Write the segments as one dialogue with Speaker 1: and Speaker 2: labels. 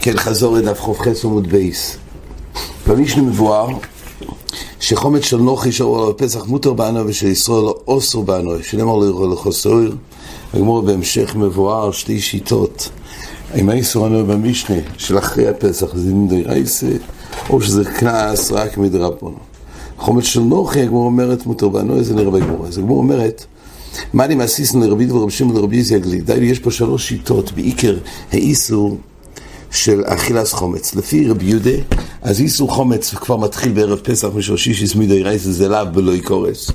Speaker 1: כן, חזור לדף ח"ח עמוד בייס. במשנה מבואר שחומץ של נוחי שאור פסח מותר בענו ושל ישראל אוסר בענו, שנאמר לו לחוסר. הגמור בהמשך מבואר שתי שיטות. אם האיסור ענו במשנה של אחרי הפסח זה נדרי רייסה, או שזה קנס רק מדרבנו. חומץ של נוחי, הגמור אומרת מותר בענו, זה נראה בגמור. אז הגמור אומרת מה אני מעסיסנו לרבי רבי שמעון לרבי יזי הגליל? די, יש פה שלוש שיטות, בעיקר האיסור של אכילס חומץ. לפי רבי יהודה, אז איסור חומץ כבר מתחיל בערב פסח משורשיש מידי רייס זה לאו בלא יקורס.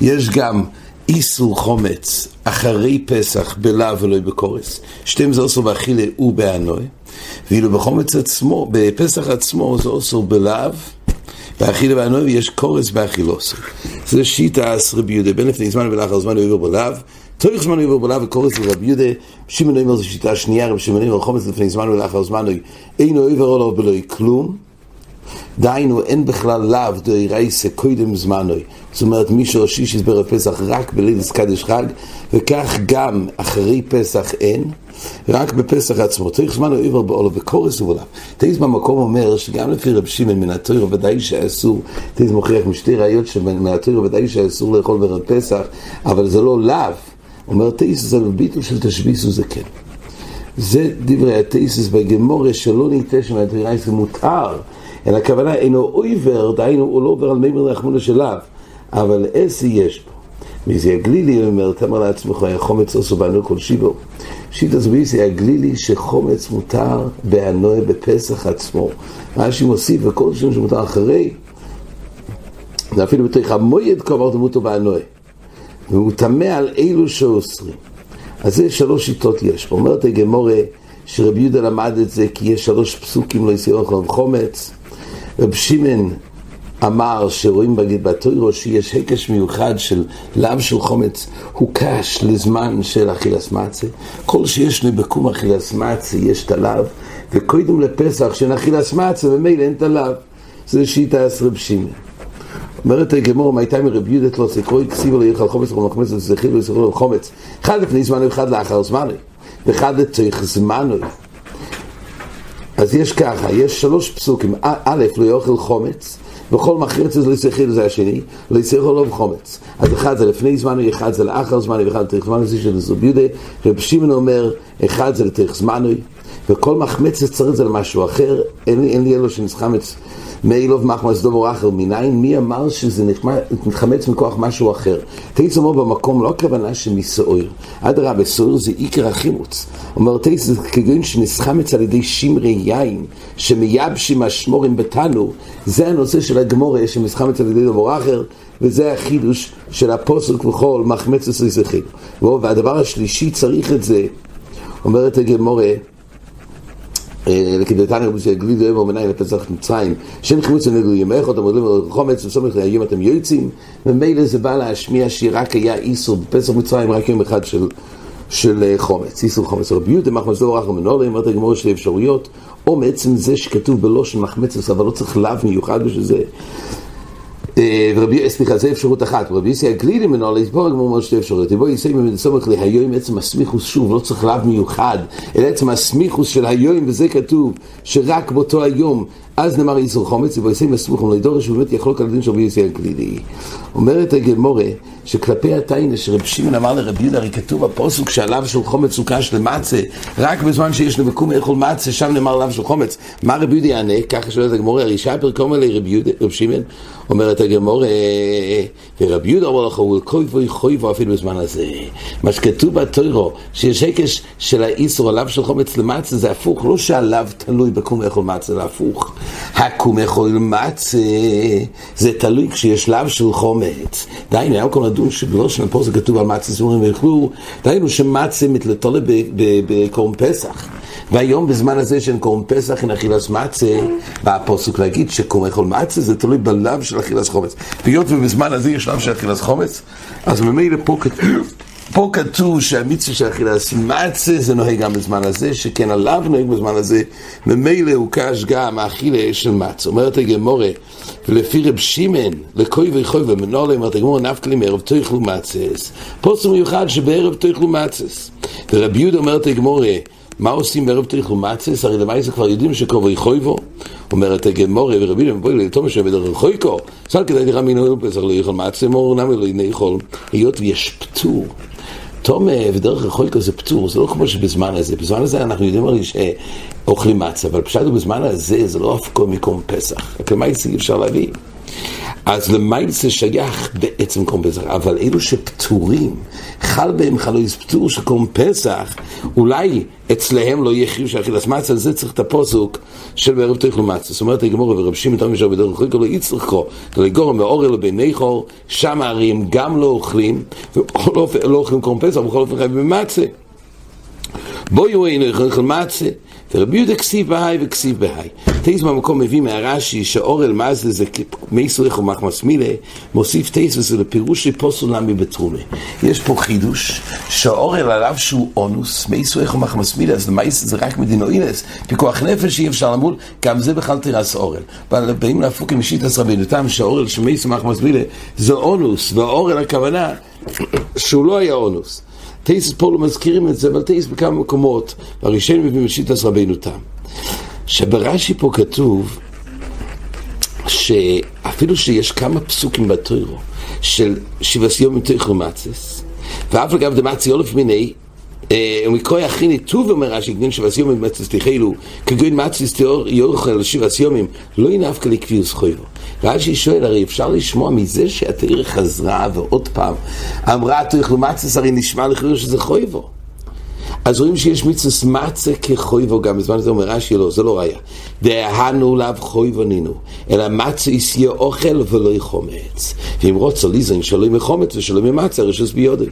Speaker 1: יש גם איסור חומץ אחרי פסח בלאו ולא בקורס. שתיהם זה אוסר באכילה ובענוי. ואילו בחומץ עצמו, בפסח עצמו זה אוסר בלאו באכילה בענוי יש קורס באכילוסו. זה שיטה רבי יהודה, בין לפני זמן ולאחר זמן עובר בלאו. תורך זמן עובר בלאו וקורס לרבי יהודה. שמעון אומר זו שיטה שנייה, רבי שמעון אומר חומץ לפני זמן ולאחר זמן אינו עובר עליו בלא כלום. דהיינו, אין בכלל לאו דוי רייסה קודם זמנוי. זאת אומרת, מי שראשיש בערב פסח רק בליל קדש חג, וכך גם אחרי פסח אין, רק בפסח עצמו. צריך זמן עבר בעולו וקורס ובעולו. תייס במקום אומר שגם לפי רב שמעון מן התוירו ודאי שאסור, תייס מוכיח משתי ראיות שמן התוירו ודאי שאסור לאכול בערב פסח, אבל זה לא לאו. אומר תייס זה בביטול של תשביסו זה כן. זה דברי התייסס בגמורה שלא ניתן שמהתוירה זה מותר. אלא הכוונה אינו אויבר, דהיינו הוא לא עובר על מימר לחמונה של לאו, אבל איזה יש פה. מזה הגלילי אומר, תאמר לעצמך, היה חומץ עושו בענו כל שיבו. שיטה זו ביסי הגלילי שחומץ מותר בענוי בפסח עצמו. רש"י מוסיף, וכל שם שמותר אחרי, זה אפילו בתוך המויד כבר דמותו בענוי. והוא טמא על אלו שאוסרים. אז זה שלוש שיטות יש. אומרת הגמורה שרבי יהודה למד את זה כי יש שלוש פסוקים לא יסירו חומץ. רב שמעון אמר שרואים בתוירו שיש הקש מיוחד של לאו של חומץ הוא קש לזמן של אכילס מצה כל שיש לי בקום אכילס מצה יש את הלאו וקודם לפסח של אכילס מצה ומילא אין את הלאו זה שיטה רב שמעון אומרת הגמור, מה הייתה מרבי יהודת לא כסיבו ליכל חומץ רום חומץ וזכיר ויסחרו חומץ. אחד לפני זמנו, אחד לאחר זמנו ואחד לצריך זמנו. אז יש ככה, יש שלוש פסוקים, א', לא יאכל חומץ, וכל מחרץ זה לא יצריך זה השני, לא יצריך לו חומץ. אז אחד זה לפני זמנו, אחד זה לאחר זמנו, ואחד לתריך זמנו, זה של זוביודה, רב שמעון אומר, אחד זה לתריך זמנו, וכל מחמצת צריך זה למשהו אחר, אין, לי אלו שנסחמץ מאילוב מחמס דובר אחר מניין, מי אמר שזה נחמץ מכוח משהו אחר? תייס אומר במקום, לא הכוונה שמסעור, אדרבה, סעור זה עיקר החימוץ. אומר תייס זה כגון שנסחמץ על ידי שמרי יין, שמייבשים השמורים בתנו, זה הנושא של הגמורה שמסחמץ על ידי דובר אחר, וזה החידוש של הפוסק וכל מחמצת לזכיר. והדבר השלישי צריך את זה, אומרת הגמורה, לכדתניא רבי גליד אוהב ומנהי לפסח מצרים? שם חמוץ ונגלו ימך אותם עולים על חומץ וסומך היום אתם יוצאים. ומילא זה בא להשמיע שרק היה איסור בפסח מצרים רק יום אחד של של חומץ, איסור חומץ רבי יהודה מחמץ לא רחם מנולה, אומרת הגמור שתי אפשרויות. או מעצם זה שכתוב בלושן מחמצת אבל לא צריך לאו מיוחד בשביל זה סליחה, זה אפשרות אחת, רבי יסי הגלילי פה הגמור אומר שתי אפשרויות, יבוא יסי סומך להיום עצם הסמיכוס, שוב, לא צריך לאו מיוחד, אלא עצם הסמיכוס של היום, וזה כתוב שרק באותו היום, אז נאמר איסור חומץ, יבוא יסי מסמיך ולדורש, שבאמת יחלוק על הדין של רבי יסי הגלילי. אומרת הגמורה, שכלפי התיינה שרב שמעון אמר לרבי יהודה, הרי כתוב בפוסוק שעליו של חומץ הוא קש למצה, רק בזמן שיש לבקום לאכול מצה, שם נאמר עליו של חומץ. מה רבי יהודה יענה? ככה שואלת הגמורה, הרי שפר קום אלי רב שמעון, אומרת הגמורה, ורבי יהודה אומר לך, הוא כוי ואי חוי אפילו בזמן הזה. מה שכתוב בתוירו, שיש הקש של האיסור עליו של חומץ למצה, זה הפוך, לא שעליו תלוי בקום לאכול מצה, זה הפוך. הקום לאכול מצה, זה תלוי כשיש לאו של חומץ. דהיינו, היה כל לדון שבלושן פה זה כתוב על מצה סבורים ויכלו, דהיינו שמצה מתלתולה בקורם פסח. והיום בזמן הזה של קורם פסח עם אכילס מצה, בא הפוסק להגיד שקורם לאכול מצה זה תלוי בלאו של אכילס חומץ. והיות ובזמן הזה יש לאו של אכילס חומץ, אז ממילא פה כתוב פה כתוב שהמצווה של אכילת מצה זה נוהג גם בזמן הזה, שכן עליו נוהג בזמן הזה, ממילא הוקש גם האכילה של מצה. אומרת הגמורה, ולפי רב שמעון, לקוי ויכוי ומנולה, אומרת הגמורה, נפקא לי מערב תאכלו מצס. פוסק מיוחד שבערב תאכלו מצס. ורבי יהודה אומרת הגמורה, מה עושים בערב תאכלו מצס? הרי למעשה כבר יודעים שקרוב ויכוי בו. אומרת הגמורה ורבי יהודה, בואי לתומר שבדרך חויקו, סל כדאי דירה מינו פסח לא יאכל מצה, מור נמי לא יאכל, היות ויש פטור. תום ודרך החויקו זה פטור, זה לא כמו שבזמן הזה, בזמן הזה אנחנו יודעים הרי שאוכלים מצה, אבל פשוט בזמן הזה זה לא אף כל מקום פסח, למעשה אי אפשר להביא. אז למעשה שייך בעצם קום פסח, אבל אלו שפטורים, חל בהם חלויס פטור של קום פסח, אולי אצלהם לא יהיה חיוב של אכילת מצה, זה צריך את הפוסוק של בערב תאכלו מצה. זאת אומרת, הגמור ורב שמעון תמיד משהו בדרך כלל לא יצרכו, ולגורם מאורל לבין חור, שם הרי גם לא אוכלים, אופן לא אוכלים קום פסח, ובכל אופן חייבים במצה. בואי הוא אינו יכול מצה. ורבי יהודה כסיב בהי וכסיב בהי. טייס במקום מביא מהרש"י שאורל מזלה זה מייסורך ומחמס מילה, מוסיף טייס וזה לפירוש שפוסל נמי בתרומה. יש פה חידוש, שאורל עליו שהוא אונוס, מייסורך ומחמס מילה, אז למעשה זה רק מדינואינס, פיקוח נפש אי אפשר למול, גם זה בכלל תירס אורל. אבל באים להפוק עם אישית רבינו תם, שאורל שמייס ומחמס מילה זה אונוס, ואורל הכוונה שהוא לא היה אונוס. טייסס פה לא מזכירים את זה, אבל טייסס בכמה מקומות, והראשון מביא משיטס רבינו תם. שברש"י פה כתוב שאפילו שיש כמה פסוקים בתוירו של שבעס יום תאכלו מצס, ואף אגב דמצי אולף מיני ומקרוי הכיני טוב אומר רש"י, גדין שבעס יום מצס תחילו, כגון מצס תיאור יוכל שבעס יומים, לא ינפקא כפיר זכויו. רש"י שואל, הרי אפשר לשמוע מזה שהתאיר חזרה ועוד פעם אמרה תאכלו מצס, הרי נשמע לכאילו שזה חויבו. אז רואים שיש מצווס מצה כחויבו גם, בזמן הזה אומר רש"י לא, זה לא ראיה. דהנו לאו חויבו נינו, אלא מצה יסיה אוכל ולא יחומץ. ואם רוצה ליזן שלא יהיה חומץ ושלא יהיה מצה, רשוס ביודי.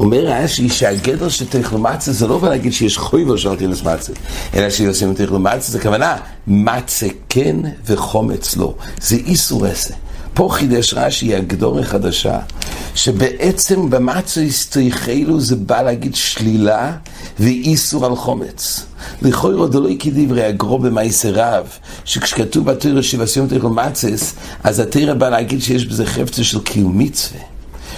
Speaker 1: אומר רש"י שהגדר של תכלומצה זה לא בא להגיד שיש חויבו של תכלוס מצה, אלא שיוצאים תכלומצה זה כוונה מצה כן וחומץ לא. זה איסור עשה. פה חידש רש"י הגדור החדשה, שבעצם במצו הסתייחלו זה בא להגיד שלילה ואיסור על חומץ. לכאורה דלוי כדברי הגרו במעשר רב, שכשכתוב בתרא שבעשיום תאכל מצס, אז התרא בא להגיד שיש בזה חפצה של קיום מצווה.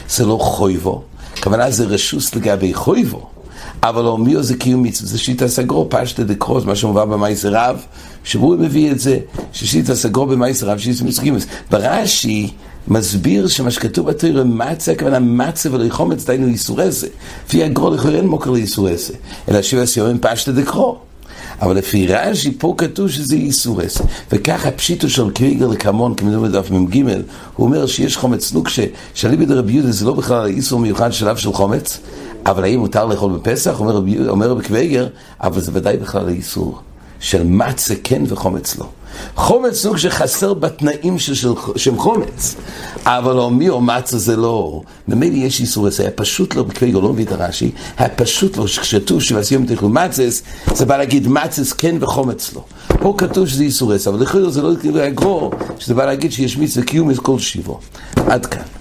Speaker 1: זה לא חויבו, הכוונה זה רשוס לגבי חויבו. אבל אומיו זה קיום מצווה, זה שיטה סגרו, פשטה דקרוס, מה שמובא במייסר רב, שהוא מביא את זה, ששיטה סגרו במייסר רב, שיטה מסכימוס. ברש"י מסביר שמה שכתוב בתורה מצה, הכוונה מצה ולא חומץ, דיינו איסור עשה. לפי הגרו לכאורה אין מוקר לאיסור עשה, אלא שבע סיומים פשטה דקרו. אבל לפי רש"י פה כתוב שזה איסור עשה. וככה פשיטו של קריגר לקמון, כמדובר בדף מ"ג, הוא אומר שיש חומץ נוקשה, שאליבא דרבי יהודה זה לא בכלל איסור מיוחד שלב של חומץ, אבל האם מותר לאכול בפסח? אומר, אומר רבי קוויגר, אבל זה ודאי בכלל איסור של מצה כן וחומץ לא. חומץ סוג שחסר בתנאים של, של, של חומץ, אבל לא מי או מצה זה לא. ממילא יש איסור עשה, היה פשוט לא, בקוויגר לא מביא את הרש"י, היה פשוט לא, שכשכתוב שבעשיום תאכלו מצס, זה בא להגיד מצס כן וחומץ לא. פה כתוב שזה איסור עשה, אבל לכאורה זה לא כאילו הגרור, שזה בא להגיד שיש מצווה קיום כל שיבו. עד כאן.